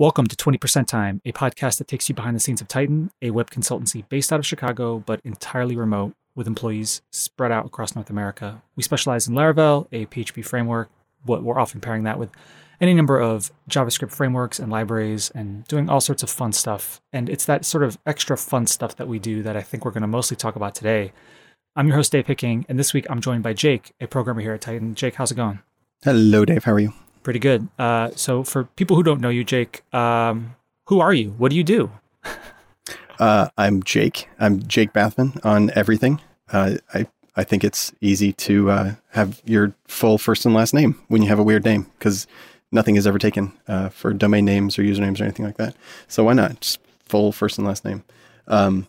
Welcome to 20% Time, a podcast that takes you behind the scenes of Tighten, a web consultancy based out of Chicago, but entirely remote with employees spread out across North America. We specialize in Laravel, a PHP framework, but we're often pairing that with any number of JavaScript frameworks and libraries and doing all sorts of fun stuff. And it's that sort of extra fun stuff that we do that I think we're going to mostly talk about today. I'm your host, Dave Hicking, and this week I'm joined by Jake, a programmer here at Tighten. Jake, how's it going? Hello, Dave. How are you? Pretty good. Uh, so, for people who don't know you, Jake, um, who are you? What do you do? Uh, I'm Jake. I'm Jake Bathman on everything. Uh, I I think it's easy to uh, have your full first and last name when you have a weird name because nothing is ever taken uh, for domain names or usernames or anything like that. So why not just full first and last name? Um,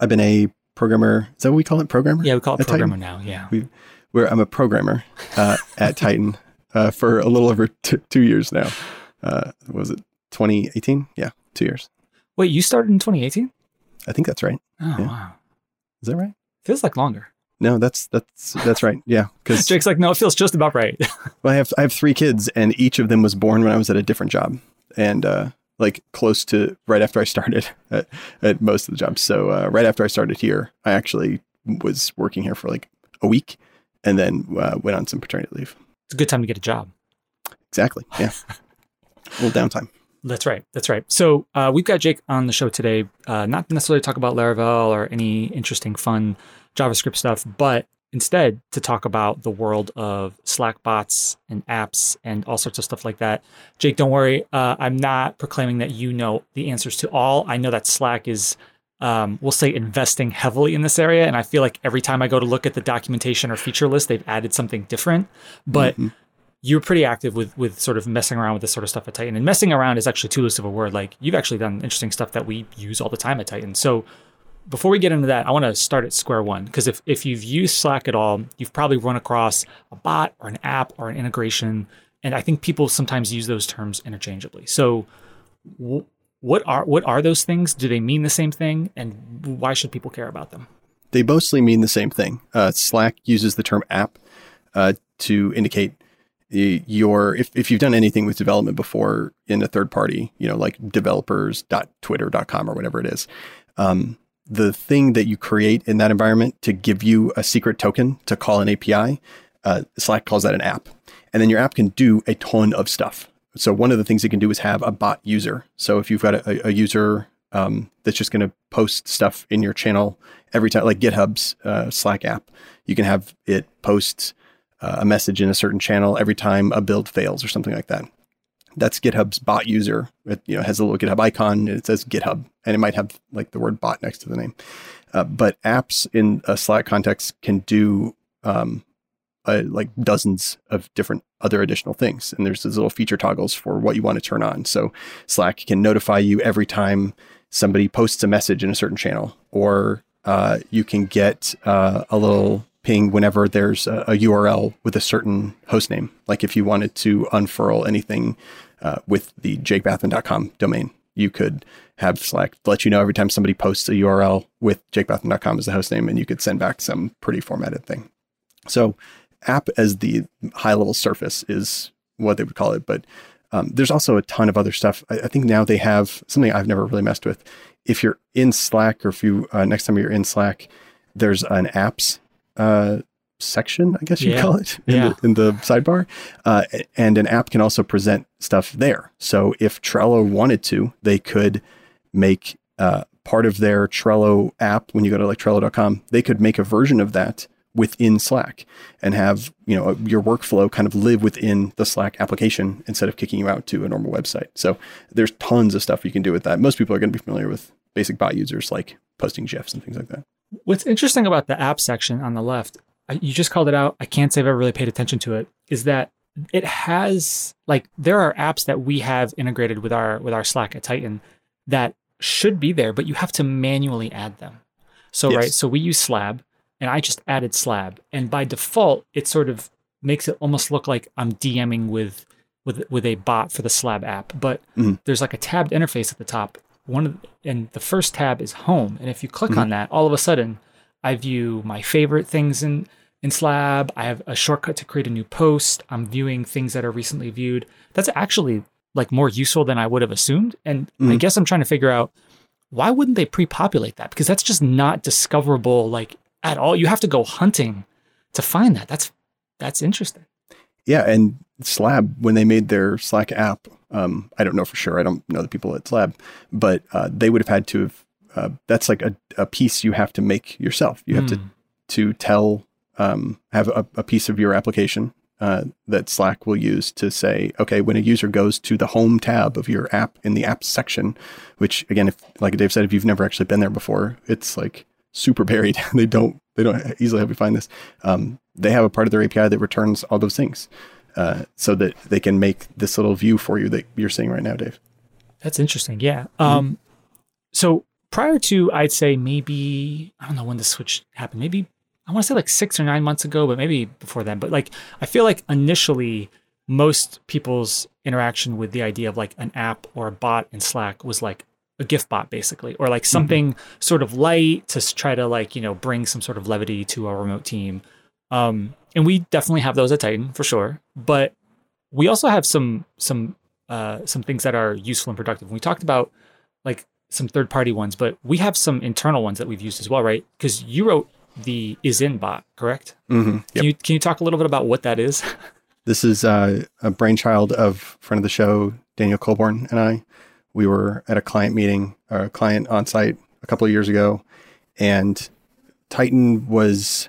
I've been a programmer. Is that what we call it? Programmer? Yeah, we call it programmer Tighten? now. Yeah. We, where I'm a programmer uh, at Tighten uh, for a little over t- two years now. Uh, was it 2018? Yeah, two years. Wait, you started in 2018? I think that's right. Oh, Yeah. wow. Is that right? Feels like longer. No, that's that's that's right. Yeah, because Jake's like, no, it feels just about right. well, I have I have three kids, and each of them was born when I was at a different job, and uh, like close to right after I started at, at most of the jobs. So uh, right after I started here, I actually was working here for like a week, and then uh, went on some paternity leave. It's a good time to get a job. Exactly. Yeah. a little downtime. That's right. That's right. So uh, we've got Jake on the show today, uh, not necessarily to talk about Laravel or any interesting, fun JavaScript stuff, but instead to talk about the world of Slack bots and apps and all sorts of stuff like that. Jake, don't worry. Uh, I'm not proclaiming that you know the answers to all. I know that Slack is, um, we'll say, investing heavily in this area. And I feel like every time I go to look at the documentation or feature list, they've added something different. But Mhm. you're pretty active with with sort of messing around with this sort of stuff at Tighten. And messing around is actually too loose of a word. Like you've actually done interesting stuff that we use all the time at Tighten. So before we get into that, I want to start at square one because if if you've used Slack at all, you've probably run across a bot or an app or an integration, and I think people sometimes use those terms interchangeably. So. What are what are those things? Do they mean the same thing? And why should people care about them? They mostly mean the same thing. Uh, Slack uses the term app uh, to indicate your if, if you've done anything with development before in a third party, you know, like developers.twitter.com or whatever it is. Um, the thing that you create in that environment to give you a secret token to call an API, uh, Slack calls that an app. And then your app can do a ton of stuff. So one of the things you can do is have a bot user. So if you've got a, a user um, that's just going to post stuff in your channel every time, like GitHub's uh, Slack app, you can have it post uh, a message in a certain channel every time a build fails or something like that. That's GitHub's bot user. It you know has a little GitHub icon and it says GitHub, and it might have like the word bot next to the name. Uh, but apps in a Slack context can do um, uh, like dozens of different other additional things. And there's these little feature toggles for what you want to turn on. So Slack can notify you every time somebody posts a message in a certain channel, or uh, you can get uh, a little ping whenever there's a, a URL with a certain host name. Like if you wanted to unfurl anything uh, with the jakebathman.com domain, you could have Slack let you know every time somebody posts a URL with jakebathman.com as the host name, and you could send back some pretty formatted thing. So app as the high level surface is what they would call it. But um, there's also a ton of other stuff. I, I think now they have something I've never really messed with. If you're in Slack or if you, uh, next time you're in Slack, there's an apps uh, section, I guess you'd Yeah. call it, in, Yeah. the, in the sidebar. Uh, and an app can also present stuff there. So if Trello wanted to, they could make uh, part of their Trello app when you go to like Trello.com, they could make a version of that within Slack and have you know your workflow kind of live within the Slack application instead of kicking you out to a normal website. So there's tons of stuff you can do with that. Most people are going to be familiar with basic bot users like posting gifs and things like that. What's interesting about the app section on the left, you just called it out. I can't say I've ever really paid attention to it. Is that it has like there are apps that we have integrated with our with our Slack at Tighten that should be there, but you have to manually add them. So Yes. right, so we use Slab, and I just added Slab, and by default, it sort of makes it almost look like I'm DMing with with with a bot for the Slab app, but Mhm. there's like a tabbed interface at the top. One of and the first tab is home, and if you click Mhm. on that, all of a sudden, I view my favorite things in in Slab. I have a shortcut to create a new post. I'm viewing things that are recently viewed. That's actually like more useful than I would have assumed. And I Mhm. guess I'm trying to figure out why wouldn't they pre-populate that? Because that's just not discoverable like at all. You have to go hunting to find that. That's that's interesting. Yeah, and Slab when they made their Slack app, um, I don't know for sure. I don't know the people at Slab, but uh, they would have had to have. Uh, that's like a, a piece you have to make yourself. You have to Hmm. to tell um, have a, a piece of your application uh, that Slack will use to say, okay, when a user goes to the home tab of your app in the apps section, which again, if like Dave said, if you've never actually been there before, it's like super buried. they don't they don't easily help you find this. Um, they have a part of their API that returns all those things, uh, so that they can make this little view for you that you're seeing right now, Dave. That's interesting. Yeah. Um, so prior to, I'd say maybe I don't know when the switch happened. Maybe I want to say like six or nine months ago, but maybe before then. But like I feel like initially most people's interaction with the idea of like an app or a bot in Slack was like a gift bot basically, or like something sort of light to try to like you know bring some sort of levity to a remote team. Um, and we definitely have those at Tighten for sure, but we also have some some uh, some things that are useful and productive. We talked about like some third party ones, but we have some internal ones that we've used as well, right? Because you wrote the is in bot, correct? Mm-hmm. Can you can you talk a little bit about what that is? This is uh, a brainchild of friend of the show, Daniel Coulbourne, and I. We were at a client meeting, or a client on site a couple of years ago, and Tighten was.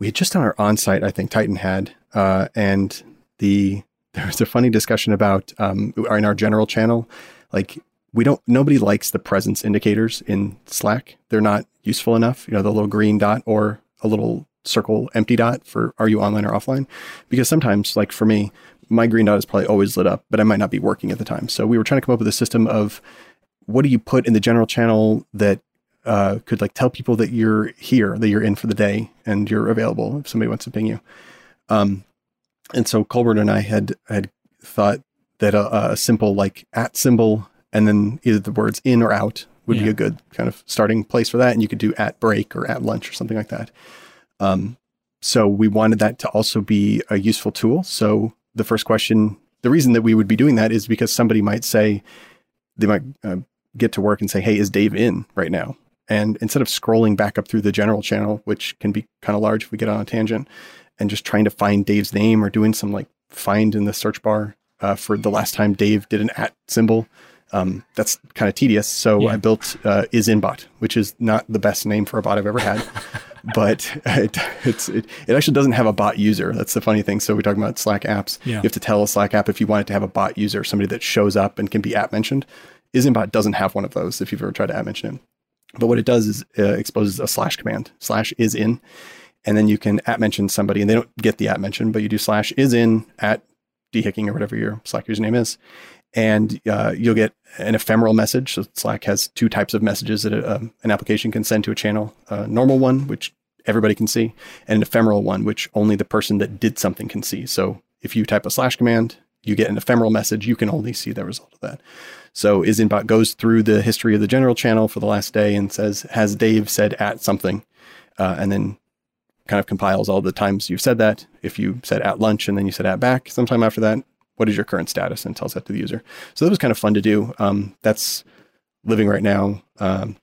We had just done our on site, I think Tighten had, uh, and the there was a funny discussion about um, in our general channel, like we don't nobody likes the presence indicators in Slack. They're not useful enough. You know, the little green dot or a little circle empty dot for are you online or offline? Because sometimes, like for me, my green dot is probably always lit up, but I might not be working at the time. So we were trying to come up with a system of what do you put in the general channel that uh, could like tell people that you're here, that you're in for the day, and you're available if somebody wants to ping you. Um, and so Colbert and I had had thought that a, a simple like at symbol and then either the words in or out would be a good kind of starting place for that. And you could do at break or at lunch or something like that. Um, so we wanted that to also be a useful tool. So the first question, the reason that we would be doing that is because somebody might say, they might uh, get to work and say, Hey, is Dave in right now? And instead of scrolling back up through the general channel, which can be kind of large if we get on a tangent, and just trying to find Dave's name or doing some like find in the search bar uh, for the last time Dave did an at symbol, um, that's kind of tedious. So Yeah. I built uh, isinbot, which is not the best name for a bot I've ever had, but it, it's it, it actually doesn't have a bot user. That's the funny thing. So we're talking about Slack apps. Yeah. You have to tell a Slack app if you want it to have a bot user, somebody that shows up and can be app mentioned. Isinbot doesn't have one of those. If you've ever tried to app mention it, but what it does is uh, exposes a slash command. Slash is in, and then you can at mention somebody, and they don't get the at mention, but you do slash is in at dehicking or whatever your Slack username is, and uh, you'll get an ephemeral message. So Slack has two types of messages that a, um, an application can send to a channel: a normal one, which everybody can see, and an ephemeral one, which only the person that did something can see. So if you type a slash command, you get an ephemeral message. You can only see the result of that. So isinbot goes through the history of the general channel for the last day and says, "Has Dave said at something?" Uh, and then kind of compiles all the times you've said that. If you said at lunch and then you said at back sometime after that, what is your current status and tells that to the user. So that was kind of fun to do. Um, that's living right now. Um,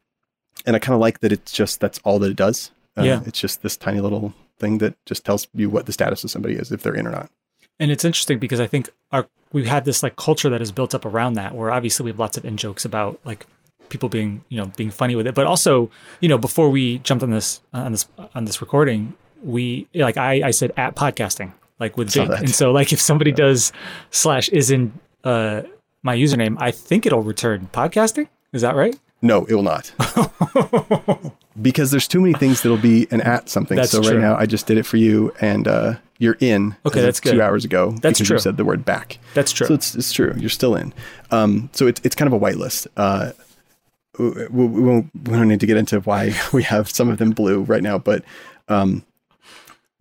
and I kind of like that it's just that's all that it does. Uh, Yeah. It's just this tiny little thing that just tells you what the status of somebody is, if they're in or not. And it's interesting because I think our we've had this like culture that is built up around that, where obviously we have lots of in jokes about like people being you know being funny with it, but also you know before we jumped on this on this on this recording, we like I I said at podcasting like with Jake, and so like if somebody does slash is in uh my username, I think it'll return podcasting. Is that right? No, it will not. because there's too many things that'll be an at something. That's so right true. now I just did it for you and uh, you're in. Okay, that's good. Two hours ago. That's because true. you said the word back. That's true. So it's, it's true. You're still in. Um, so it's, it's kind of a whitelist. Uh, we, we, won't, we don't need to get into why we have some of them blue right now, but um,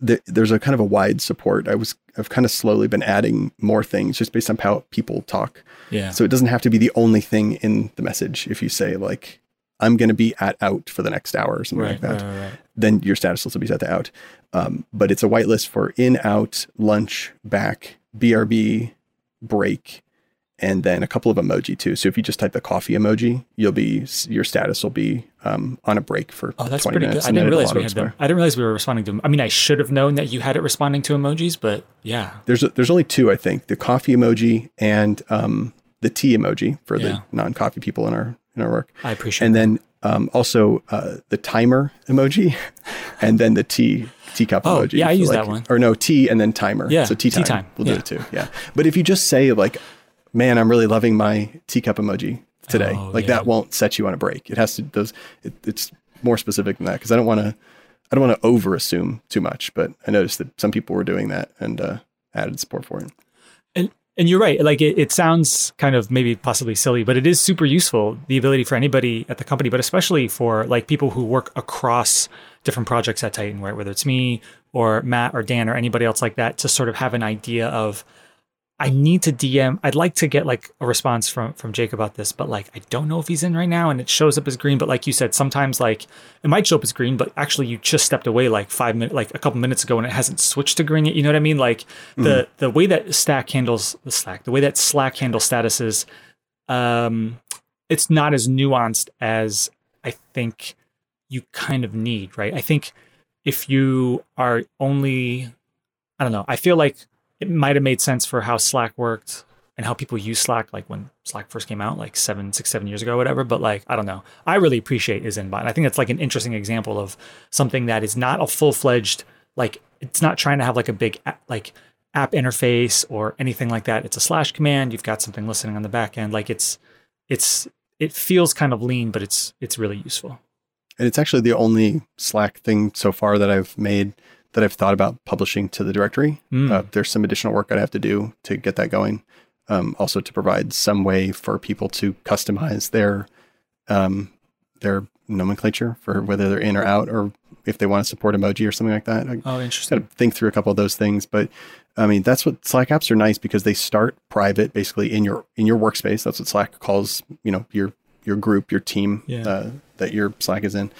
the, there's a kind of a wide support. I was, I've kind of slowly been adding more things just based on how people talk. yeah. So it doesn't have to be the only thing in the message. If you say like, I'm going to be at out for the next hour or something right, like that, right, right, then your status will still be set to out. Um, but it's a whitelist for in, out, lunch, back, BRB, break, and then a couple of emoji too. So if you just type the coffee emoji, you'll be your status will be um, on a break for Oh, that's 20 pretty good. I didn't realize we had them. I didn't realize we were responding to them. I mean, I should have known that you had it responding to emojis, but yeah. There's there's only two, I think: the coffee emoji and um, the tea emoji for Yeah. the non-coffee people in our in our work. I appreciate and that. then um, also uh, the timer emoji, and then the tea teacup Oh, emoji. yeah, I use like- that one. Or no, tea and then timer. Yeah, so tea tea time. time, We'll yeah. do it too. Yeah, but if you just say like, "Man, I'm really loving my teacup emoji today," Oh, like yeah. that won't set you on a break. It has to those. It, it's more specific than that because I don't want to. I don't want to over assume too much, but I noticed that some people were doing that and uh, added support for it. And and you're right. Like it, it sounds kind of maybe possibly silly, but it is super useful. The ability for anybody at the company, but especially for like people who work across different projects at Tighten, right? Whether it's me or Matt or Dan or anybody else like that, to sort of have an idea of I need to DM. I'd like to get like a response from from Jake about this, but like I don't know if he's in right now, and it shows up as green. But like you said, sometimes like it might show up as green, but actually you just stepped away like five minutes, like a couple minutes ago, and it hasn't switched to green yet. You know what I mean? Like the the way that Stack handles the Slack, the way that Slack handles statuses, um, it's not as nuanced as I think you kind of need, right? I think if you are only, I don't know, I feel like it might have made sense for how Slack worked and how people use Slack, like when Slack first came out, like seven, six, seven years ago, whatever. But like, I don't know. I really appreciate is Inbot. And I think that's like an interesting example of something that is not a full fledged, like, it's not trying to have like a big, like, app interface or anything like that. It's a slash command. You've got something listening on the back end. Like, it's, it's, it feels kind of lean, but it's, it's really useful. And it's actually the only Slack thing so far that I've made that I've thought about publishing to the directory. Mm. Uh, there's some additional work I'd have to do to get that going. Um, also to provide some way for people to customize their um, their nomenclature for whether they're in or out, or if they want to support emoji or something like that. I Oh, interesting. got to think through a couple of those things. But I mean, that's what Slack apps are nice because they start private, basically in your in your workspace. That's what Slack calls you know your your group, your team Yeah. uh, that your Slack is in.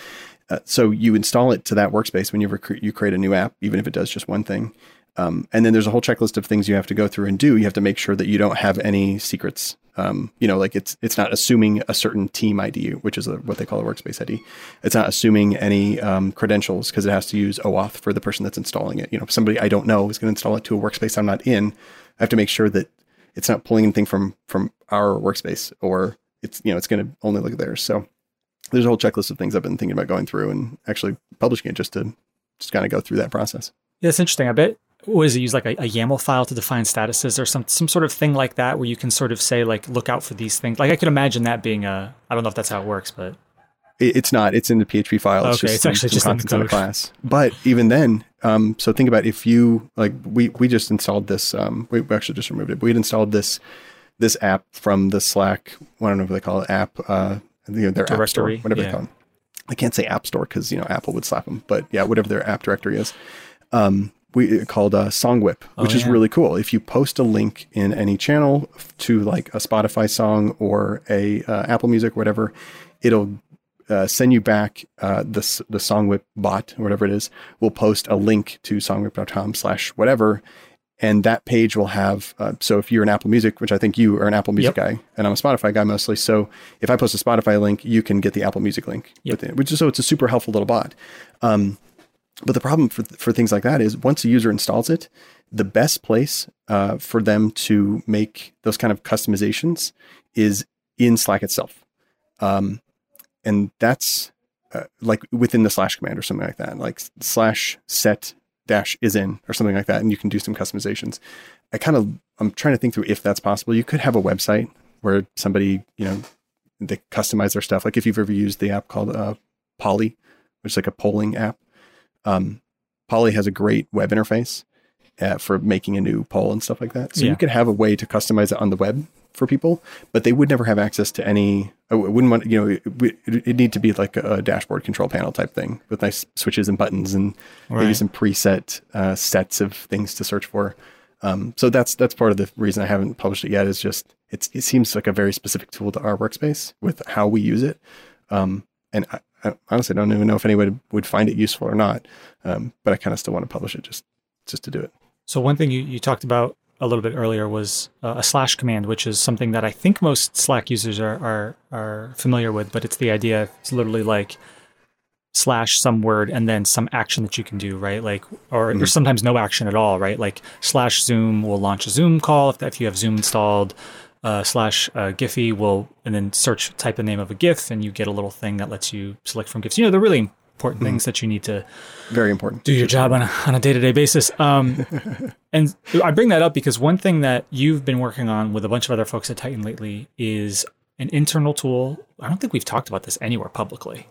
Uh, so you install it to that workspace when you recruit, you create a new app, even if it does just one thing. Um, and then there's a whole checklist of things you have to go through and do. You have to make sure that you don't have any secrets. Um, you know, like it's it's not assuming a certain team ID, which is a, what they call a workspace ID. It's not assuming any um, credentials because it has to use OAuth for the person that's installing it. You know, somebody I don't know is going to install it to a workspace I'm not in. I have to make sure that it's not pulling anything from from our workspace or it's you know it's going to only look at theirs. So there's a whole checklist of things I've been thinking about going through and actually publishing it just to just kind of go through that process. Yeah, it's interesting. I bet was it use like a, a YAML file to define statuses or some some sort of thing like that where you can sort of say like look out for these things. Like I could imagine that being a I don't know if that's how it works, but It, it's not. It's in the PHP file. It's Okay, just it's some- actually just in the class. But even then, um, so think about if you like we we just installed this. Um, we we actually just removed it. But we'd installed this this app from the Slack. I don't know what they call it. App. Uh, you know, their app store, Directory, whatever yeah. they call it. I can't say App Store because you know Apple would slap them. But yeah, whatever their app directory is. Um, we called uh, Songwhip, which Oh, is really cool. If you post a link in any channel to like a Spotify song or a uh, Apple Music, whatever, it'll uh, send you back uh, the the Songwhip bot or whatever it is. Will post a link to songwhip.com slash whatever, and that page will have. Uh, so if you're an Apple Music, which I think you are an Apple Music guy, and I'm a Spotify guy mostly. So if I post a Spotify link, you can get the Apple Music link Yep. with it, which is so it's a super helpful little bot. Um, but the problem for for things like that is once a user installs it, the best place uh, for them to make those kind of customizations is in Slack itself, um, and that's uh, like within the slash command or something like that, like slash set dash is in or something like that, and you can do some customizations. I kind of I'm trying to think through if that's possible. You could have a website where somebody you know they customize their stuff. Like if you've ever used the app called uh, Polly, which is like a polling app. Um, Polly has a great web interface uh, for making a new poll and stuff like that. So Yeah. you could have a way to customize it on the web for people, but they would never have access to any. I wouldn't want you know it, would- it'd need to be like a dashboard control panel type thing with nice switches and buttons and maybe some preset uh, sets of things to search for. Um, so that's that's part of the reason I haven't published it yet. Is just it's it seems like a very specific tool to our workspace with how we use it. Um, and I, I honestly don't even know if anyone would find it useful or not. Um, but I kind of still want to publish it just just to do it. So one thing you, you talked about a little bit earlier was uh, a slash command, which is something that I think most Slack users are, are are familiar with. But it's the idea. It's literally like slash some word and then some action that you can do, right? Like, or there's sometimes no action at all, right? Like slash Zoom will launch a Zoom call if, if you have Zoom installed. Uh, slash uh, Giphy will and then search type the name of a GIF and you get a little thing that lets you select from GIFs. You know, they're really important things that you need to Very important. do your job on a, on a day-to-day basis. Um, and I bring that up because one thing that you've been working on with a bunch of other folks at Titan lately is an internal tool. I don't think we've talked about this anywhere publicly,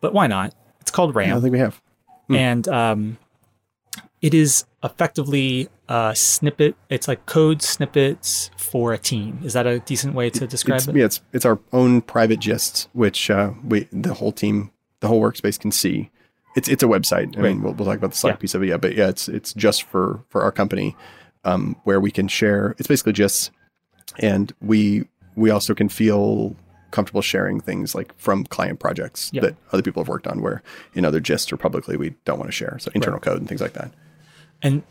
but why not? It's called I RAM, don't think we have. and um, it is effectively a snippet. It's like code snippets for a team. Is that a decent way to describe It's, it? yeah, it's it's our own private gists, which uh, we the whole team, the whole workspace can see. It's it's a website. I Right. mean, we'll, we'll talk about the Slack Yeah. piece of it, yeah. But yeah, it's it's just for for our company, um, where we can share. It's basically just, and we we also can feel comfortable sharing things like from client projects that other people have worked on, where in other gists or publicly we don't want to share. So internal code and things like that. And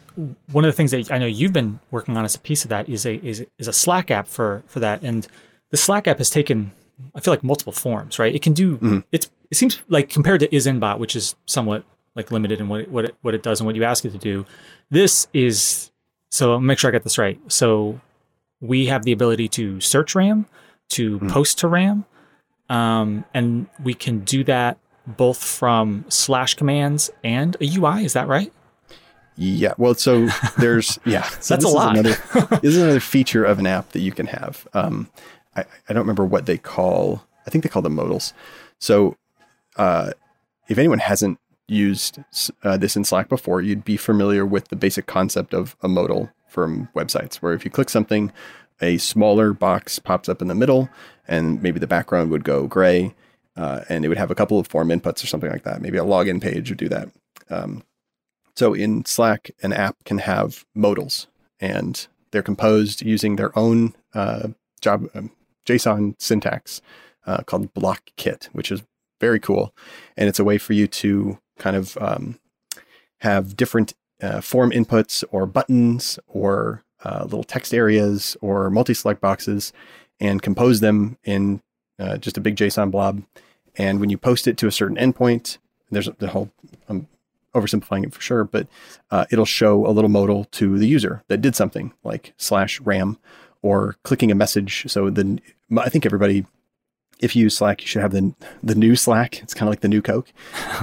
one of the things that I know you've been working on as a piece of that is a is, is a Slack app for for that. And the Slack app has taken, I feel like, multiple forms. Right? It can do. It's it seems like compared to IsInBot, which is somewhat like limited in what it, what it, what it does and what you ask it to do. This is so. I'll make sure I get this right. So we have the ability to search RAM, to post to RAM, um, and we can do that both from slash commands and a UI. Is that right? Yeah. Well, so there's yeah. So That's a this is lot. Another, this is another feature of an app that you can have. Um, I, I don't remember what they call. I think they call them modals. So, uh, if anyone hasn't used uh, this in Slack before, you'd be familiar with the basic concept of a modal from websites, where if you click something, a smaller box pops up in the middle, and maybe the background would go gray, uh, and it would have a couple of form inputs or something like that. Maybe a login page would do that. Um, so in Slack, an app can have modals, and they're composed using their own uh, job um, JSON syntax uh, called Block Kit, which is very cool, and it's a way for you to kind of um, have different uh, form inputs or buttons or uh, little text areas or multi-select boxes, and compose them in uh, just a big JSON blob. And when you post it to a certain endpoint, there's the whole um, oversimplifying it for sure, but uh, it'll show a little modal to the user that did something like slash RAM or clicking a message. So then I think everybody, if you use Slack, you should have the the new Slack. It's kind of like the new Coke.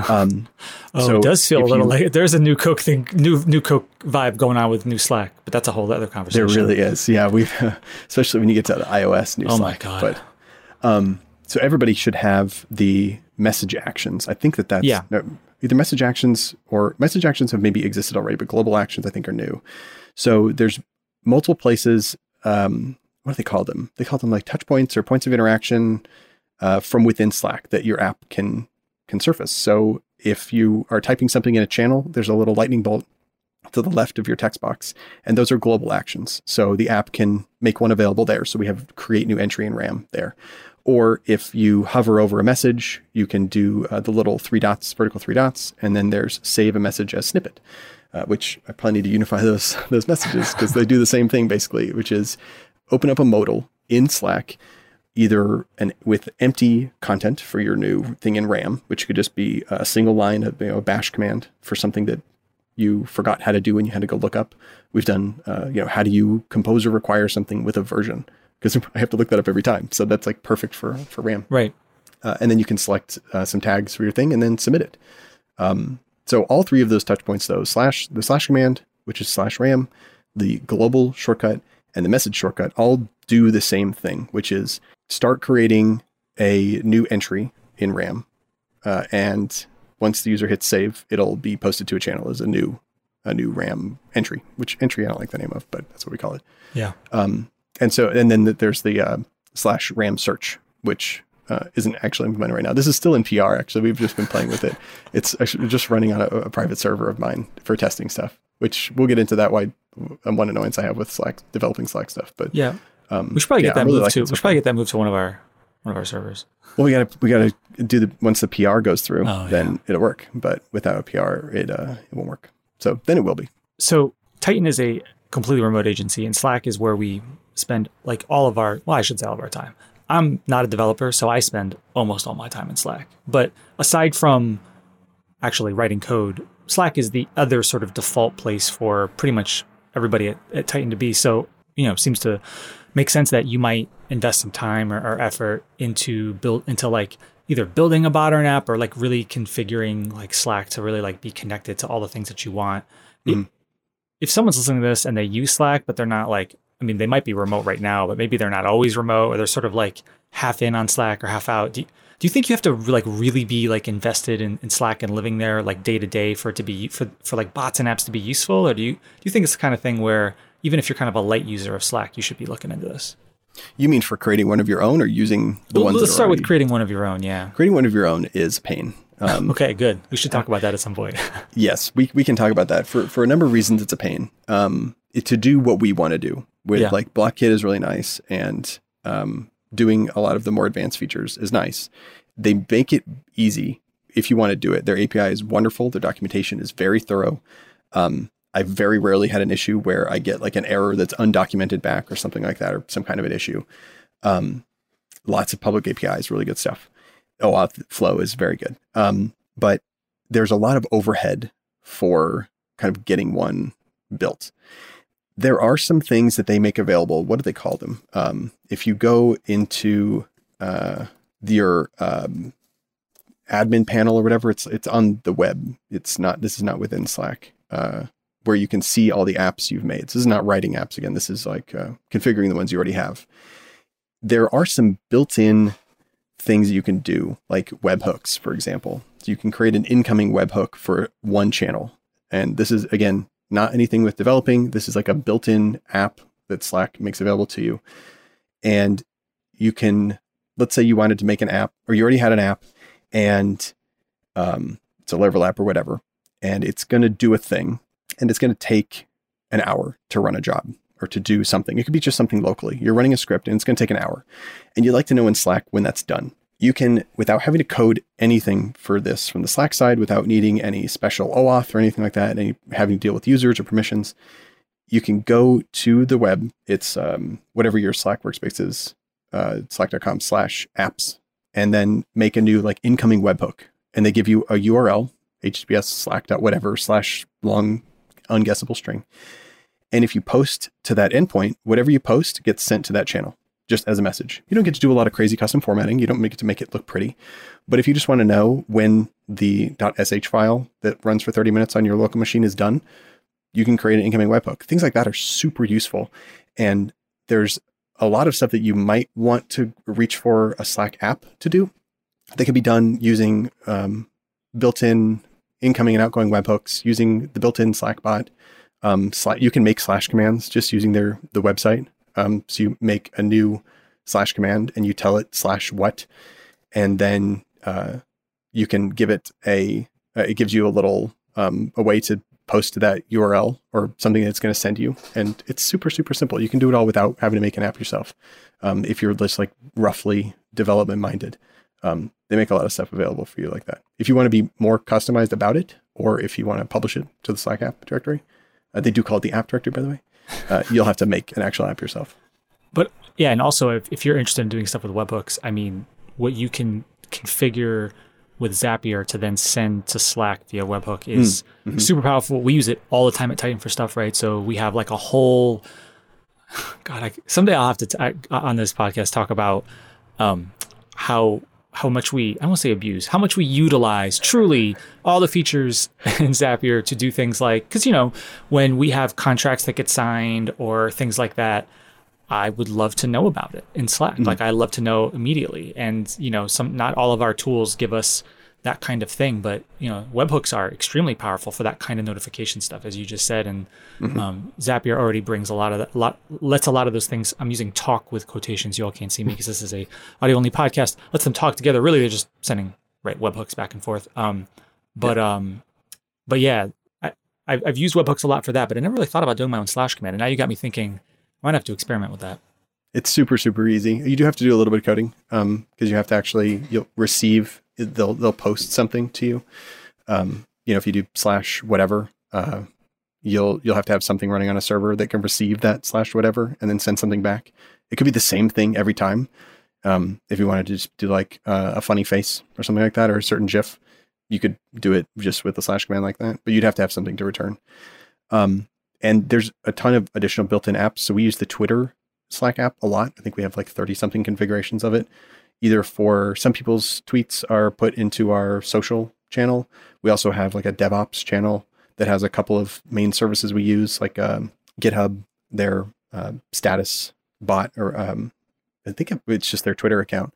Um, Oh, so it does feel a little you- like there's a new Coke thing, new new Coke vibe going on with new Slack, but that's a whole other conversation. There really is. Yeah, we especially when you get to the iOS new Oh my Slack. God. But um, so everybody should have the message actions. I think that that's Yeah. no, either message actions or message actions have maybe existed already, but global actions I think are new. So there's multiple places. Um, what do they call them? They call them like touch points or points of interaction uh, from within Slack that your app can can surface. So if you are typing something in a channel, there's a little lightning bolt to the left of your text box, and those are global actions. So the app can make one available there. So we have create new entry in RAM there. Or if you hover over a message, you can do uh, the little three dots, vertical three dots, and then there's save a message as snippet, uh, which I probably need to unify those those messages because they do the same thing basically, which is open up a modal in Slack, either an with empty content for your new thing in RAM, which could just be a single line of you know, a bash command for something that you forgot how to do and you had to go look up. We've done, uh, you know, how do you compose or require something with a version? Because I have to look that up every time. So that's like perfect for for RAM. Right. Uh, and then you can select uh, some tags for your thing and then submit it. Um, so all three of those touch points, though, slash the slash command, which is slash RAM, the global shortcut, and the message shortcut, all do the same thing, which is start creating a new entry in RAM, uh, and once the user hits save, it'll be posted to a channel as a new a new RAM entry. Which entry I don't like the name of, but that's what we call it. Yeah. Um, and so, and then there's the uh, slash RAM search, which uh, isn't actually implemented right now. This is still in PR. Actually, we've just been playing with it. It's actually just running on a, a private server of mine for testing stuff. Which we'll get into that. Why um, one annoyance I have with Slack developing Slack stuff. But Yeah. um, We should probably yeah, get that really moved to. We should probably get that moved to one of our one of our servers. Well, we gotta we gotta do the once the PR goes through, Oh, then it'll work. But without a PR, it uh, it won't work. So then it will be. So Tighten is a completely remote agency, and Slack is where we spend like all of our, well, I should say all of our time. I'm not a developer, so I spend almost all my time in Slack. But aside from actually writing code, Slack is the other sort of default place for pretty much everybody at, at Tighten to be. So, you know, seems to make sense that you might invest some time or, or effort into build into like either building a bot or an app or like really configuring like Slack to really like be connected to all the things that you want. Mhm. If someone's listening to this and they use Slack, but they're not like, I mean, they might be remote right now, but maybe they're not always remote or they're sort of like half in on Slack or half out. Do you, do you think you have to like really be like invested in, in Slack and living there like day to day for it to be for for like bots and apps to be useful, or do you do you think it's the kind of thing where even if you're kind of a light user of Slack, you should be looking into this? You mean for creating one of your own or using the ones? Well, ones? let's start with creating one of your own. Yeah. creating one of your own is pain. Um, Okay, good. We should talk about that at some point. yes, we, we can talk about that for, for a number of reasons. It's a pain um, it, to do what we want to do with Yeah. like Block Kit is really nice and um, doing a lot of the more advanced features is nice. They make it easy if you want to do it. Their API is wonderful. Their documentation is very thorough. Um, I've very rarely had an issue where I get like an error that's undocumented back or something like that, or some kind of an issue. Um, lots of public APIs, really good stuff. OAuth flow is very good. Um, but there's a lot of overhead for kind of getting one built. There are some things that they make available. What do they call them? Um, if you go into uh, your um, admin panel or whatever, it's it's on the web. It's not. This is not within Slack, uh, where you can see all the apps you've made. This is not writing apps again. This is like uh, configuring the ones you already have. There are some built-in things you can do, like webhooks, for example. So you can create an incoming webhook for one channel. And this is, again, not anything with developing. This is like a built in app that Slack makes available to you. And you can, let's say you wanted to make an app, or you already had an app, and um, it's a Laravel app or whatever, and it's going to do a thing, and it's going to take an hour to run a job or to do something. It could be just something locally. You're running a script and it's going to take an hour. And you'd like to know in Slack when that's done. You can, without having to code anything for this from the Slack side, without needing any special OAuth or anything like that, any having to deal with users or permissions, you can go to the web. It's um, whatever your Slack workspace is, uh, slack.com slash apps, and then make a new like incoming webhook. And they give you a URL, https slack dot whatever slash long unguessable string. And if you post to that endpoint, whatever you post gets sent to that channel just as a message. You don't get to do a lot of crazy custom formatting. You don't it to make it look pretty. But if you just want to know when the .sh file that runs for 30 minutes on your local machine is done, you can create an incoming webhook. Things like that are super useful. And there's a lot of stuff that you might want to reach for a Slack app to do that can be done using um, built-in incoming and outgoing webhooks, using the built-in Slack bot. Um, you can make slash commands just using their the website. Um, so you make a new slash command and you tell it slash what, and then uh, you can give it a. Uh, it gives you a little um, a way to post to that URL or something that's going to send you, and it's super super simple. You can do it all without having to make an app yourself. Um, if you're just like roughly development minded, um, they make a lot of stuff available for you like that. If you want to be more customized about it, or if you want to publish it to the Slack app directory, uh, they do call it the app directory, by the way. Uh, you'll have to make an actual app yourself. But yeah, and also if, if you're interested in doing stuff with webhooks, I mean, what you can configure with Zapier to then send to Slack via webhook is super powerful. We use it all the time at Tighten for stuff, right? So we have like a whole. God, I, someday I'll have to t- I, on this podcast talk about um, how how much we I won't say abuse, how much we utilize truly all the features in Zapier to do things like because you know when we have contracts that get signed or things like that, I would love to know about it in Slack. Mm. Like I love to know immediately. And you know, some not all of our tools give us that kind of thing, but you know, webhooks are extremely powerful for that kind of notification stuff, as you just said. And um, Zapier already brings a lot of that, lot lets a lot of those things. I'm using talk with quotations. You all can't see me because this is a audio only podcast. Lets them talk together. Really, they're just sending right webhooks back and forth. Um, but um, but yeah, I, I've I've used webhooks a lot for that, but I never really thought about doing my own slash command. And now you got me thinking. I might have to experiment with that. It's super super easy. You do have to do a little bit of coding because you have to actually you'll receive they'll they'll post something to you. Um, you know, if you do slash whatever, uh, you'll you'll have to have something running on a server that can receive that slash whatever and then send something back. It could be the same thing every time. Um, if you wanted to just do like uh, a funny face or something like that, or a certain GIF, you could do it just with a slash command like that. But you'd have to have something to return. Um, and there's a ton of additional built-in apps. So we use the Twitter Slack app a lot. I think we have like 30 something configurations of it. Either for some people's tweets are put into our social channel. We also have like a DevOps channel that has a couple of main services we use, like um, GitHub, their uh, status bot, or um, I think it's just their Twitter account,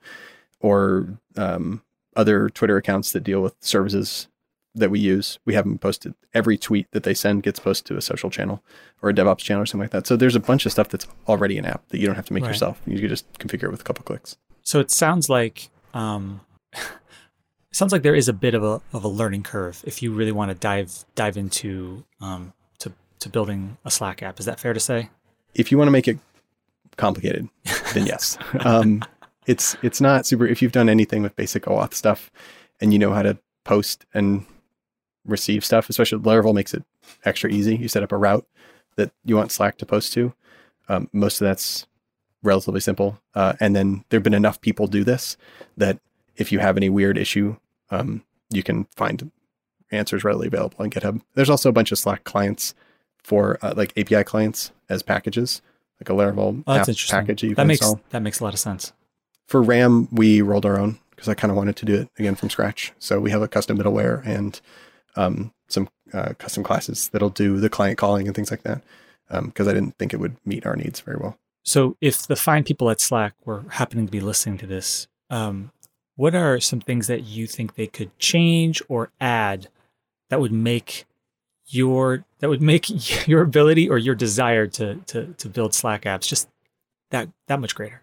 or um, other Twitter accounts that deal with services that we use. We have them posted. Every tweet that they send gets posted to a social channel or a DevOps channel or something like that. So there's a bunch of stuff that's already an app that you don't have to make right. yourself. You can just configure it with a couple clicks. So it sounds like um, it sounds like there is a bit of a of a learning curve if you really want to dive dive into um, to to building a Slack app. Is that fair to say? If you want to make it complicated, then yes. um, it's it's not super. If you've done anything with basic OAuth stuff and you know how to post and receive stuff, especially Laravel makes it extra easy. You set up a route that you want Slack to post to. Um, most of that's relatively simple. Uh, and then there've been enough people do this that if you have any weird issue, um, you can find answers readily available on GitHub. There's also a bunch of Slack clients for uh, like API clients as packages, like a Laravel oh, app package. That, that makes install. that makes a lot of sense. For RAM, we rolled our own because I kind of wanted to do it again from scratch. So we have a custom middleware and um, some uh, custom classes that'll do the client calling and things like that because um, I didn't think it would meet our needs very well. So, if the fine people at Slack were happening to be listening to this, um, what are some things that you think they could change or add that would make your that would make your ability or your desire to to to build Slack apps just that that much greater?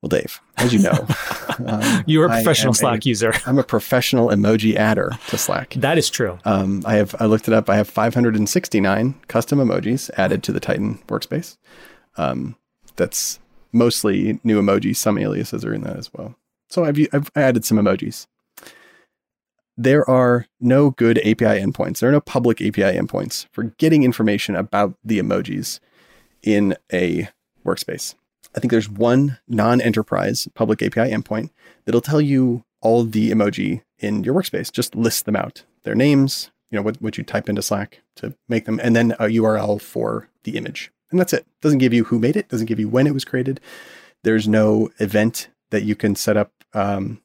Well, Dave, as you know, um, you're a professional Slack a, user. I'm a professional emoji adder to Slack. That is true. Um, I have I looked it up. I have 569 custom emojis added to the Tighten workspace. Um, that's mostly new emojis. Some aliases are in that as well. So I've I've added some emojis. There are no good API endpoints. There are no public API endpoints for getting information about the emojis in a workspace. I think there's one non-enterprise public API endpoint that'll tell you all the emoji in your workspace. Just list them out, their names, you know, what, what you type into Slack to make them, and then a URL for the image. And that's it. Doesn't give you who made it, doesn't give you when it was created. There's no event that you can set up. Um,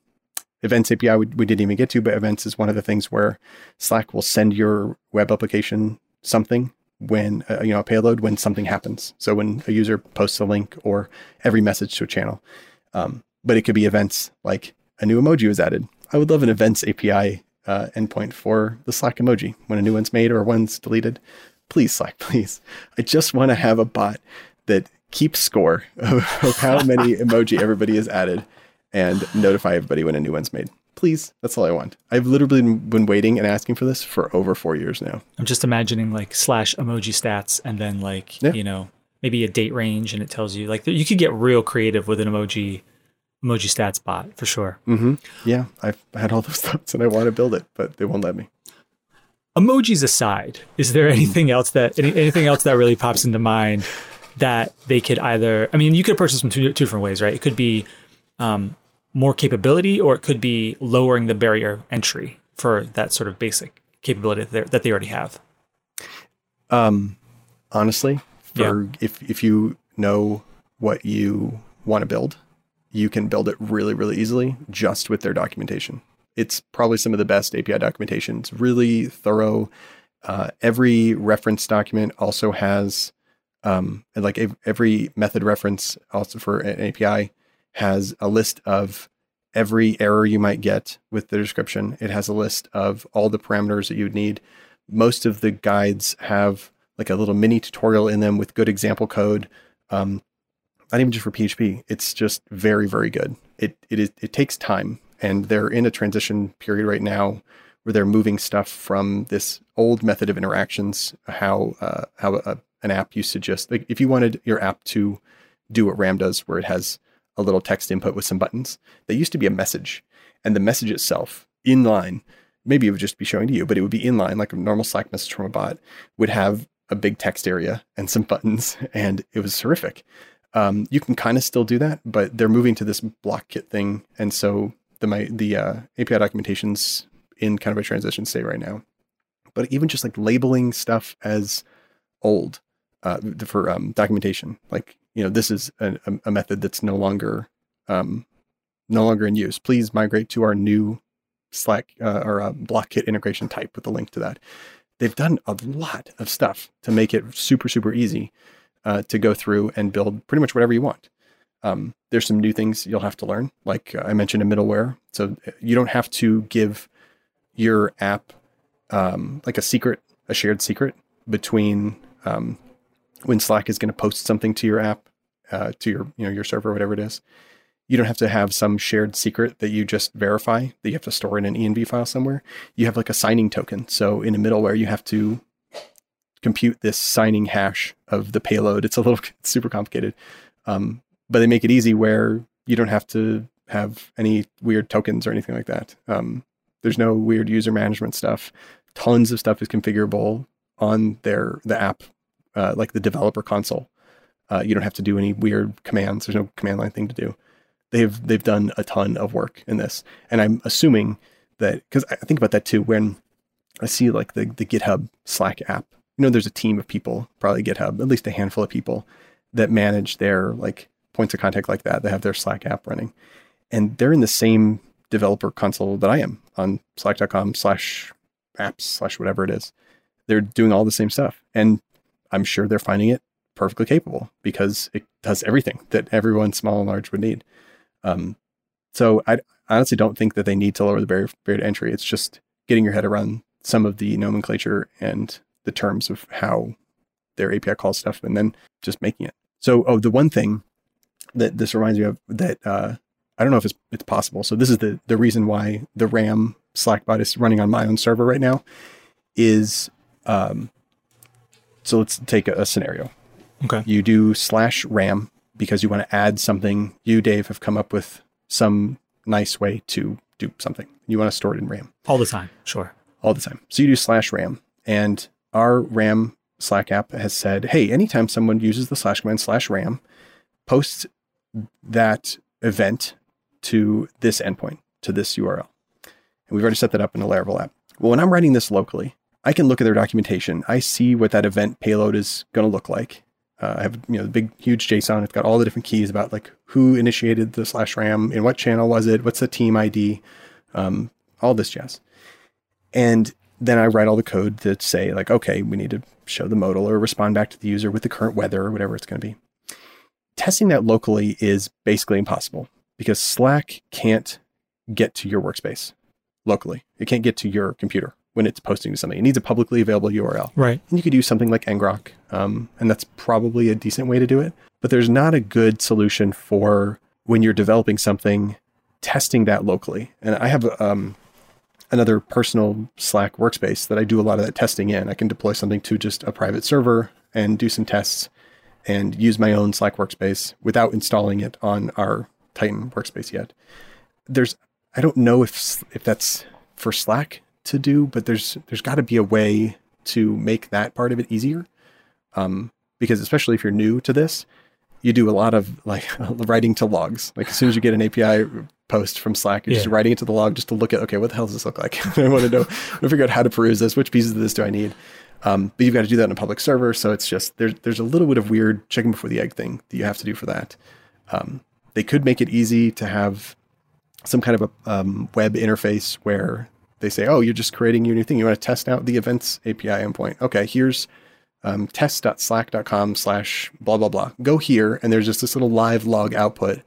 events API we, we didn't even get to, but events is one of the things where Slack will send your web application something when uh, you know a payload when something happens. So when a user posts a link or every message to a channel, um, but it could be events like a new emoji was added. I would love an events API uh, endpoint for the Slack emoji when a new one's made or one's deleted. Please, Slack, please. I just want to have a bot that keeps score of, of how many emoji everybody has added and notify everybody when a new one's made please. That's all I want. I've literally been waiting and asking for this for over four years now. I'm just imagining like slash emoji stats and then like, yeah. you know, maybe a date range and it tells you like you could get real creative with an emoji emoji stats bot for sure. Mm-hmm. Yeah. I've had all those thoughts and I want to build it, but they won't let me. Emojis aside, is there anything else that any, anything else that really pops into mind that they could either? I mean, you could approach this from two, two different ways, right? It could be um, more capability, or it could be lowering the barrier entry for that sort of basic capability that, that they already have. Um, honestly, for yeah. if if you know what you want to build, you can build it really really easily just with their documentation. It's probably some of the best API documentation. It's really thorough. Uh, every reference document also has um, like every method reference also for an API has a list of every error you might get with the description. It has a list of all the parameters that you would need. Most of the guides have like a little mini tutorial in them with good example code. Um, not even just for PHP. It's just very, very good. It it is it takes time, and they're in a transition period right now where they're moving stuff from this old method of interactions, how uh, how a, an app used to just like if you wanted your app to do what RAM does, where it has a little text input with some buttons. That used to be a message, and the message itself in line maybe it would just be showing to you, but it would be inline like a normal Slack message from a bot would have a big text area and some buttons, and it was horrific. Um, you can kind of still do that, but they're moving to this block kit thing, and so the my the uh, API documentation's in kind of a transition state right now. But even just like labeling stuff as old uh, for um, documentation, like you know, this is a, a method that's no longer um, no longer in use. Please migrate to our new Slack uh, or uh, Block Kit integration type with a link to that. They've done a lot of stuff to make it super super easy uh, to go through and build pretty much whatever you want. Um, there's some new things you'll have to learn, like I mentioned in middleware. So uh, you don't have to give your app um, like a secret, a shared secret between um, when Slack is going to post something to your app, uh, to your you know your server, whatever it is. You don't have to have some shared secret that you just verify that you have to store in an env file somewhere. You have like a signing token. So in a middleware, you have to compute this signing hash of the payload. It's a little it's super complicated, um, but they make it easy where you don't have to have any weird tokens or anything like that. Um, there's no weird user management stuff. Tons of stuff is configurable on their the app, uh, like the developer console. Uh, you don't have to do any weird commands. There's no command line thing to do. They've they've done a ton of work in this, and I'm assuming that because I think about that too when I see like the the GitHub Slack app. You know, there's a team of people, probably GitHub, at least a handful of people that manage their like points of contact like that. They have their Slack app running, and they're in the same developer console that I am on slack.com slash apps slash whatever it is. They're doing all the same stuff. And I'm sure they're finding it perfectly capable because it does everything that everyone small and large would need. Um, so I honestly don't think that they need to lower the barrier, barrier to entry. It's just getting your head around some of the nomenclature and the terms of how their API calls stuff and then just making it. So, oh, the one thing that this reminds me of that uh, I don't know if it's it's possible. So this is the the reason why the RAM Slackbot is running on my own server right now. Is um, so let's take a, a scenario. Okay. You do slash RAM because you want to add something. You, Dave, have come up with some nice way to do something. You want to store it in RAM all the time. Sure. All the time. So you do slash RAM, and our RAM Slack app has said, hey, anytime someone uses the slash command slash RAM, post that event to this endpoint, to this URL. And we've already set that up in a Laravel app. Well, when I'm writing this locally, I can look at their documentation. I see what that event payload is going to look like. Uh, I have you know the big huge JSON. It's got all the different keys about like who initiated the slash ram, in what channel was it, what's the team ID, um, all this jazz. And then I write all the code to say like, okay, we need to show the modal or respond back to the user with the current weather or whatever it's going to be. Testing that locally is basically impossible because Slack can't get to your workspace locally. It can't get to your computer when it's posting to something. It needs a publicly available URL. Right. And you could use something like ngrok, um, and that's probably a decent way to do it. But there's not a good solution for when you're developing something, testing that locally. And I have um, another personal Slack workspace that I do a lot of that testing in. I can deploy something to just a private server and do some tests and use my own Slack workspace without installing it on our Tighten workspace yet. There's I don't know if if that's for Slack to do, but there's there's got to be a way to make that part of it easier. Um, because especially if you're new to this, you do a lot of like writing to logs. Like as soon as you get an API post from Slack, you're yeah. just writing it to the log just to look at okay, what the hell does this look like? I want to know, I want to figure out how to peruse this. Which pieces of this do I need? Um, but you've got to do that in a public server, so it's just there's there's a little bit of weird chicken before the egg thing that you have to do for that. Um, they could make it easy to have some kind of a um, web interface where they say, oh, you're just creating your new thing. You want to test out the events API endpoint. Okay, here's um, test.slack.com slash blah, blah, blah. Go here, and there's just this little live log output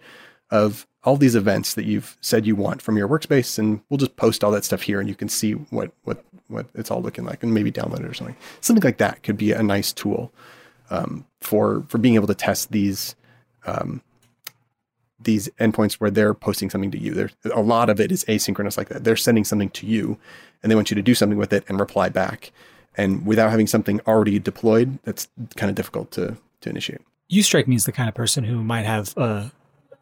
of all these events that you've said you want from your workspace, and we'll just post all that stuff here, and you can see what what what it's all looking like, and maybe download it or something. Something like that could be a nice tool um, for for being able to test these um, these endpoints where they're posting something to you. There's a lot of it is asynchronous like that. They're sending something to you and they want you to do something with it and reply back. And without having something already deployed, that's kind of difficult to to initiate. You strike me as the kind of person who might have a,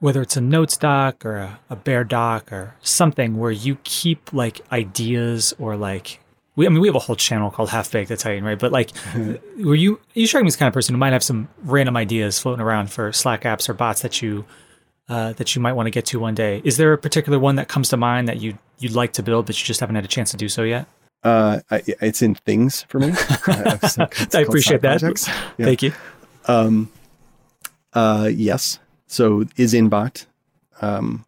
whether it's a notes doc or a, a bear doc or something where you keep like ideas or like we, I mean, we have a whole channel called Half Baked Italian, right? But like, were you you strike me as kind of person who might have some random ideas floating around for Slack apps or bots that you uh, that you might want to get to one day. Is there a particular one that comes to mind that you you'd like to build, but you just haven't had a chance to do so yet? Uh, I, it's in things for me. It's I appreciate that. Yeah. Thank you. Um, uh, yes. So is inbot. Um,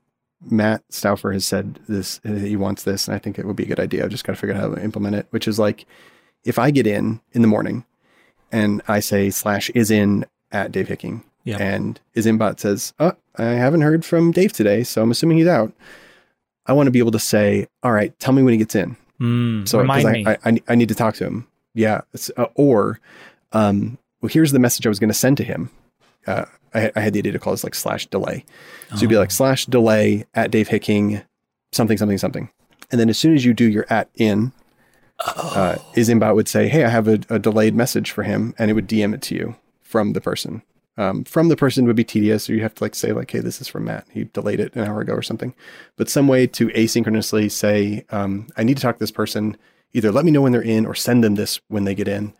Matt Stauffer has said this. uh, He wants this, and I think it would be a good idea. I've just got to figure out how to implement it. Which is like, if I get in in the morning, and I say slash is in at Dave Hicking, Yeah. and is inbot says, "Oh, I haven't heard from Dave today, so I'm assuming he's out." I want to be able to say, "All right, tell me when he gets in." Mm, So remind I, me. I, I, I need to talk to him. Yeah. It's, uh, or, um, well, here's the message I was going to send to him. Uh, I, had- I had the idea to call this like slash delay. So you'd be Oh. like slash delay at Dave Hicking, something, something, something. And then as soon as you do your at in, uh, Oh. inbot would say, Hey, I have a, a delayed message for him. And it would DM it to you from the person. Um, from the person would be tedious, So you have to like say like, "Hey, this is from Matt. He delayed it an hour ago or something." But some way to asynchronously say, um, "I need to talk to this person. Either let me know when they're in, or send them this when they get in."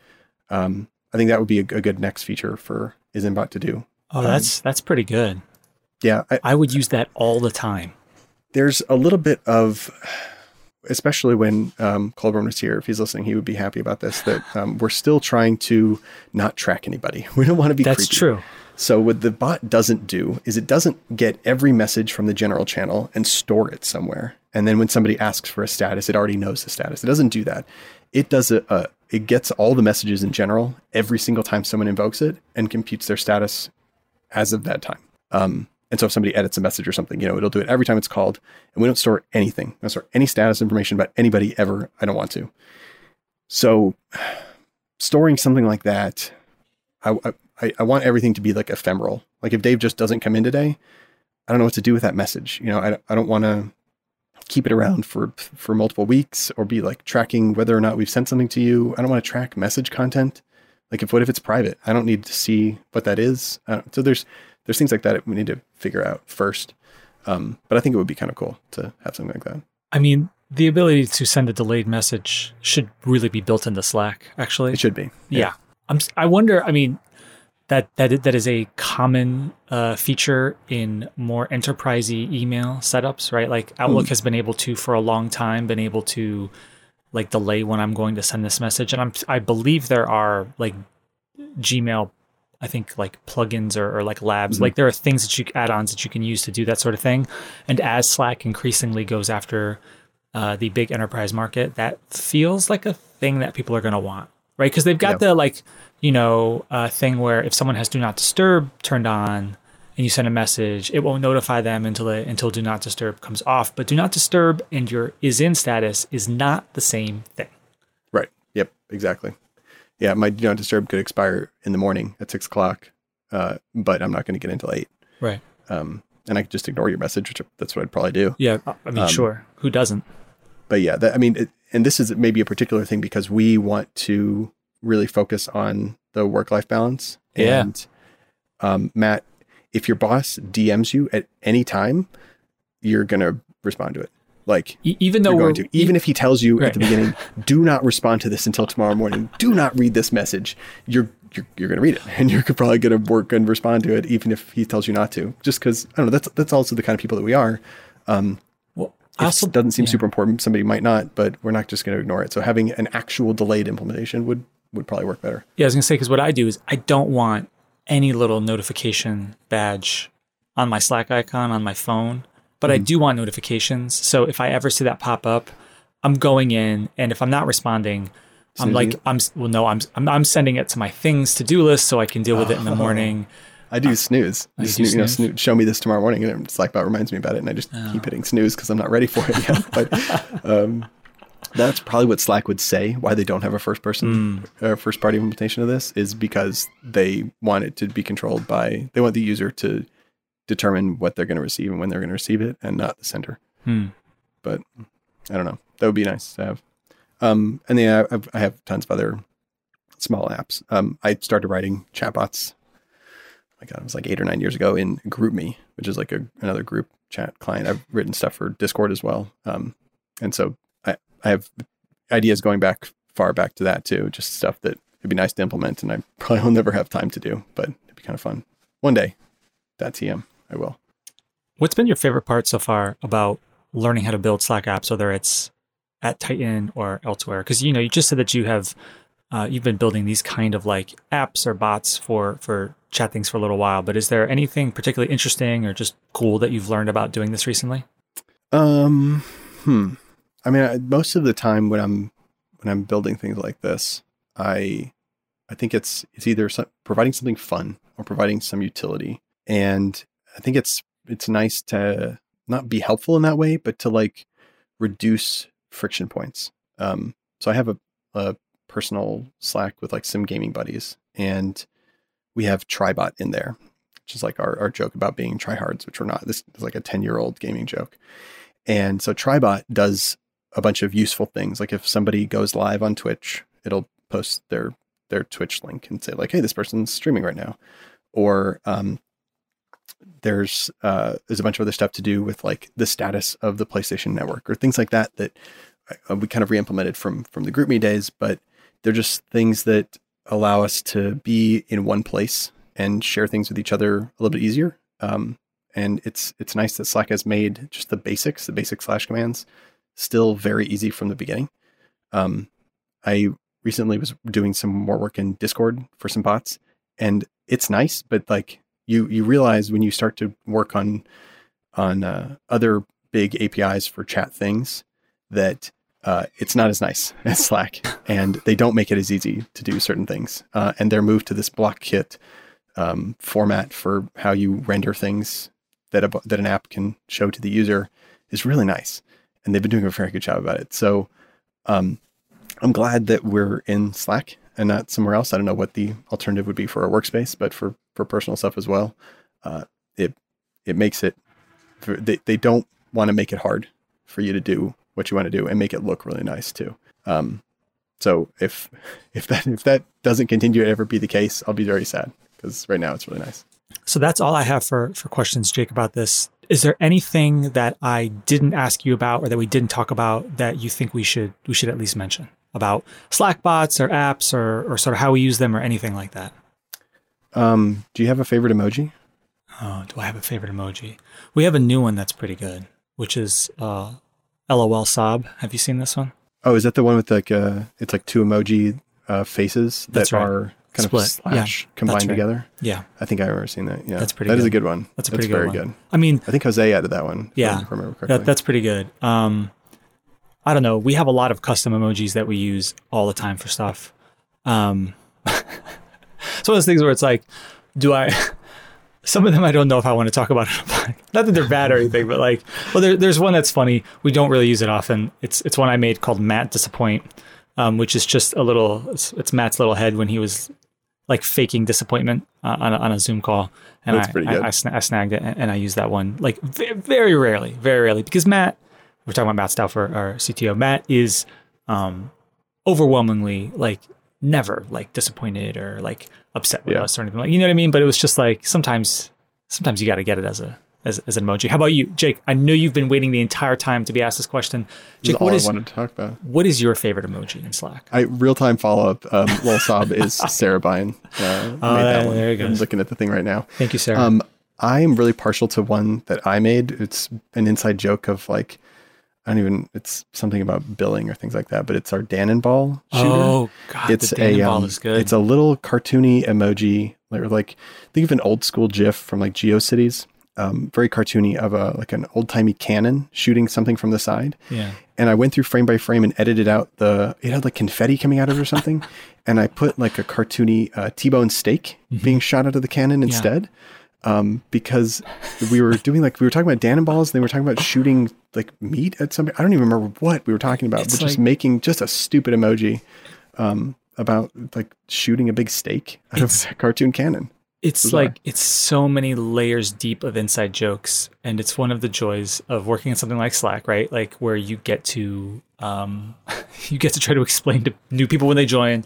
Um, I think that would be a, a good next feature for Isinbot to do. Oh, that's that's pretty good. Yeah, I, I would use that all the time. there's a little bit of, especially when um, Coulbourne was here. If he's listening, he would be happy about this. That um, we're still trying to not track anybody. We don't want to be. That's creepy. true. So what the bot doesn't do is it doesn't get every message from the general channel and store it somewhere. And then when somebody asks for a status, it already knows the status. It doesn't do that. It does a, a it gets all the messages in general every single time someone invokes it and computes their status as of that time. Um, and so if somebody edits a message or something, you know, it'll do it every time it's called. And we don't store anything. We don't store any status information about anybody ever. I don't want to. So storing something like that, I, I, I want everything to be like ephemeral. Like if Dave just doesn't come in today, I don't know what to do with that message. You know, I, I don't want to keep it around for for multiple weeks or be like tracking whether or not we've sent something to you. I don't want to track message content. Like if what if it's private? I don't need to see what that is. Uh, so there's there's things like that we need to figure out first. Um, but I think it would be kind of cool to have something like that. I mean, the ability to send a delayed message should really be built into Slack. Actually, It should be. Yeah. I'm I wonder, I mean, that that that is a common uh, feature in more enterprisey email setups, right? Like Outlook has been able to for a long time been able to like delay when I'm going to send this message and I'm I believe there are like Gmail I think like plugins or, or like labs. Mhm. Like there are things that you add-ons that you can use to do that sort of thing. And as Slack increasingly goes after uh, the big enterprise market, that feels like a thing that people are going to want, right? Because they've got Yeah. the like, you know, uh, thing where if someone has Do Not Disturb turned on and you send a message, it won't notify them until it, until Do Not Disturb comes off. But Do Not Disturb and your is in status is not the same thing. Right. Yep. Exactly. Yeah. My do not disturb could expire in the morning at six o'clock, uh, but I'm not going to get until eight. Right. Um, and I could just ignore your message, which that's what I'd probably do. Yeah. I mean, Um, sure. Who doesn't? But yeah, that, I mean, it, and this is maybe a particular thing because we want to really focus on the work life balance. Yeah. And um, Matt, if your boss DMs you at any time, you're going to respond to it. Like E- even though we're going to, even if he tells you at the beginning, do not respond to this until tomorrow morning. Do not read this message. You're you're, you're going to read it, and you're probably going to work and respond to it, even if he tells you not to. Just because I don't know. That's that's also the kind of people that we are. Um, well, it also doesn't seem yeah. super important. Somebody might not, but we're not just going to ignore it. So having an actual delayed implementation would would probably work better. Yeah, I was gonna say because what I do is I don't want any little notification badge on my Slack icon on my phone, but I Mm-hmm. do want notifications. So if I ever see that pop up, I'm going in, and if I'm not responding, I'm like? I'm well, no, I'm I'm, I'm sending it to my things to do list so I can deal with it in the morning. I do snooze. You Just do snoo- you know, snooze? show me this tomorrow morning, and about reminds me about it, and I just Oh. keep hitting snooze because I'm not ready for it yet. but um, that's probably what Slack would say why they don't have a first person Hmm. or first party implementation of this is because they want it to be controlled by they want the user to determine what they're going to receive and when they're going to receive it, and not the sender. Hmm. But I don't know. That would be nice to have. Um, and then I have, I have tons of other small apps. Um, I started writing chatbots my God, it was like eight or nine years ago in GroupMe, which is like a, another group chat client. I've written stuff for Discord as well. Um, and so I, have ideas going back far back to that too, just stuff that it'd be nice to implement and I probably will never have time to do, but it'd be kind of fun. One day, that TM, I will. What's been your favorite part so far about learning how to build Slack apps, whether it's at Tighten or elsewhere? Because you know, you just said that you have uh, you've been building these kind of like apps or bots for for chat things for a little while. But is there anything particularly interesting or just cool that you've learned about doing this recently? Um, hmm. I mean, I, most of the time when I'm when I'm building things like this, I I think it's it's either some, providing something fun or providing some utility, and I think it's it's nice to not be helpful in that way, but to like reduce friction points. Um, so I have a, a personal Slack with like some gaming buddies, and we have Tribot in there, which is like our, our joke about being tryhards, which we're not. This is like a 10 year old gaming joke. And so Tribot does a bunch of useful things. Like if somebody goes live on Twitch, it'll post their their Twitch link and say like, "Hey, this person's streaming right now," or um, there's uh, there's a bunch of other stuff to do with like the status of the PlayStation Network or things like that that uh, we kind of re-implemented from from the GroupMe days, but they're just things that allow us to be in one place and share things with each other a little bit easier. Um, and it's it's nice that Slack has made just the basics, the basic slash commands, still very easy from the beginning. Um, I recently was doing some more work in Discord for some bots, and it's nice, but like you you realize when you start to work on on uh, other big APIs for chat things that uh, it's not as nice as Slack, and they don't make it as easy to do certain things. Uh, and their move to this Block Kit um, format for how you render things that a, that an app can show to the user is really nice, and they've been doing a very good job about it. So um, I'm glad that we're in Slack and not somewhere else. I don't know what the alternative would be for a workspace, but for for personal stuff as well, uh, it it makes it. They they don't want to make it hard for you to do what you want to do and make it look really nice too. Um, so if if that if that doesn't continue to ever be the case, I'll be very sad because right now it's really nice. So that's all I have for for questions, Jake, about this. Is there anything that I didn't ask you about or that we didn't talk about that you think we should we should at least mention about Slack bots or apps or or sort of how we use them or anything like that? Um, do you have a favorite emoji? Oh, do I have a favorite emoji? We have a new one that's pretty good, which is uh, LOL sob. Have you seen this one? Oh, is that the one with like uh it's like two emoji uh, faces that That's right. are kind Split. of slash Yeah, combined right. together? Yeah, I think I remember seeing that. Yeah, That's pretty That is a good. good one. that's a pretty good very one. good. I mean, I think Jose added that one. if Yeah. I remember correctly. that, that's pretty good. Um, I don't know. We have a lot of custom emojis that we use all the time for stuff. Um, it's one of those things where it's like, do I? Some of them I don't know if I want to talk about. Not that they're bad or anything, but like, well, there, there's one that's funny. We don't really use it often. It's it's one I made called Matt Disappoint, um, which is just a little. It's, it's Matt's little head when he was like faking disappointment uh, on a, on a Zoom call, and I, I. I, I snagged it and, and I used that one like ve- very rarely, very rarely because Matt. We're talking about Matt Stauffer, our CTO. Matt is um, overwhelmingly like never like disappointed or like upset with Yeah. us or anything like you know what I mean. But it was just like sometimes sometimes you got to get it as a as, as an emoji. How about you, Jake? I know you've been waiting the entire time to be asked this question. This is Jake, all what I is wanted to talk about. what is your favorite emoji in Slack? I real time follow up. Um, Lol Sob is Sarah Bine. Uh, Oh, made that there- one. there it I'm looking at the thing right now. Thank you, Sarah. Um, I am really partial to one that I made. It's an inside joke of like, I don't even. It's something about billing or things like that. But it's our Dannenball shooter. oh God, it's the a Dannenball um, is good. It's a little cartoony emoji, like think of an old school GIF from like GeoCities. Um, very cartoony of a like an old timey cannon shooting something from the side. yeah. And I went through frame by frame and edited out the. It had like confetti coming out of it or something, and I put like a cartoony uh, T-bone steak Mm-hmm. being shot out of the cannon instead. Um, because we were doing like we were talking about Dannenballs, and they were talking about shooting like meat at somebody. I don't even remember what we were talking about, It's but just making just a stupid emoji um, about like shooting a big steak out of a cartoon cannon. It's Bizarre. like it's so many layers deep of inside jokes, and it's one of the joys of working on something like Slack, right? Like where you get to um, you get to try to explain to new people when they join.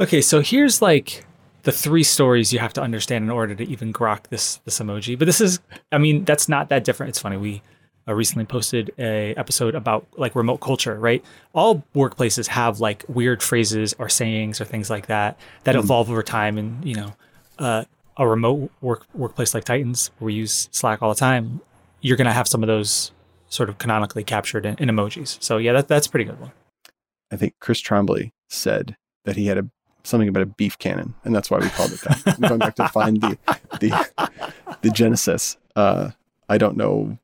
Okay, so here's like the three stories you have to understand in order to even grok this this emoji. But this is, I mean, that's not that different. It's funny. We uh, recently posted a episode about like remote culture, right? All workplaces have like weird phrases or sayings or things like that that Mm. evolve over time. And you know, uh, a remote work workplace like Tighten's, where we use Slack all the time, you're gonna have some of those sort of canonically captured in, in emojis. So yeah, that that's pretty good one. I think Chris Trombley said that he had a something about a beef cannon, and that's why we called it that. I'm going back to find the the the genesis. Uh, I don't know.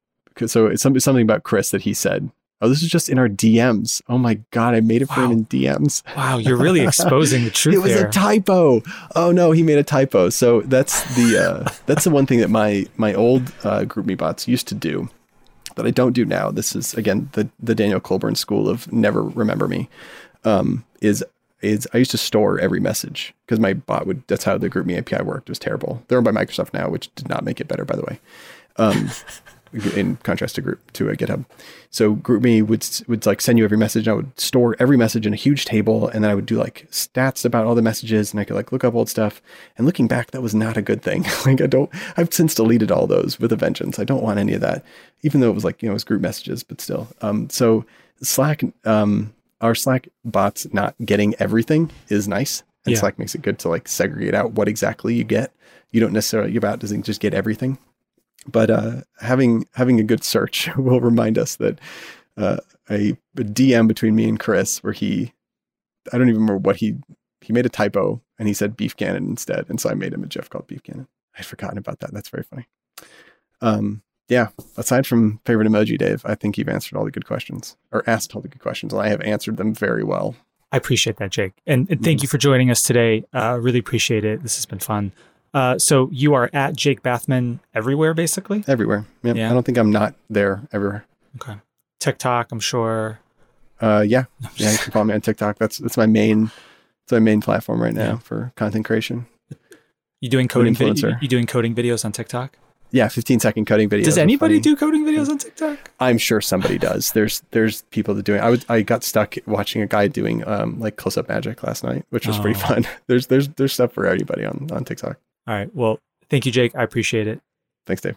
So it's something about Chris that he said. Oh, this is just in our DMs. Oh my god, I made it for him in DMs. Wow, you're really exposing the truth it was there. a typo. Oh no, he made a typo. So that's the uh, that's the one thing that my my old uh, GroupMe bots used to do that I don't do now. This is again the the Daniel Coulbourne school of never remember me. Um, is is I used to store every message because my bot would. That's how the GroupMe API worked. It was terrible. They're owned by Microsoft now, which did not make it better, by the way. Um, in contrast to group to a GitHub. So GroupMe would would like send you every message. I would store every message in a huge table, and then I would do like stats about all the messages, and I could like look up old stuff. And looking back, that was not a good thing. like I don't. I've since deleted all those with a vengeance. I don't want any of that, even though it was like you know it was group messages, but still. Um, so Slack, um, our Slack bots not getting everything is nice. And Yeah. Slack makes it good to like segregate out what exactly you get. You don't necessarily your bot doesn't just get everything but uh, having having a good search will remind us that uh, a, a DM between me and Chris, where he, I don't even remember what he he made a typo and he said beef cannon instead, and so I made him a GIF called beef cannon. I'd forgotten about that. That's very funny. Um, yeah. Aside from favorite emoji, Dave, I think you've answered all the good questions or asked all the good questions, and I have answered them very well. I appreciate that, Jake. And, and thank you for joining us today. Uh, really appreciate it. This has been fun. Uh, so you are at Jake Bathman everywhere, basically. Everywhere. Yep. Yeah. I don't think I'm not there ever. Okay. TikTok, I'm sure. Uh, yeah, yeah. You can follow me on TikTok. That's that's my main, it's my main platform right now Yeah. for content creation. You doing coding? Vid- influencer. you doing coding videos on TikTok? Yeah, 15 second coding videos. Does anybody do coding videos on TikTok? I'm sure somebody does. There's there's people that doing. I would I got stuck watching a guy doing um like close up magic last night, which was pretty Oh. fun. There's there's there's stuff for everybody on on TikTok. All right. Well, thank you, Jake. I appreciate it. Thanks, Dave.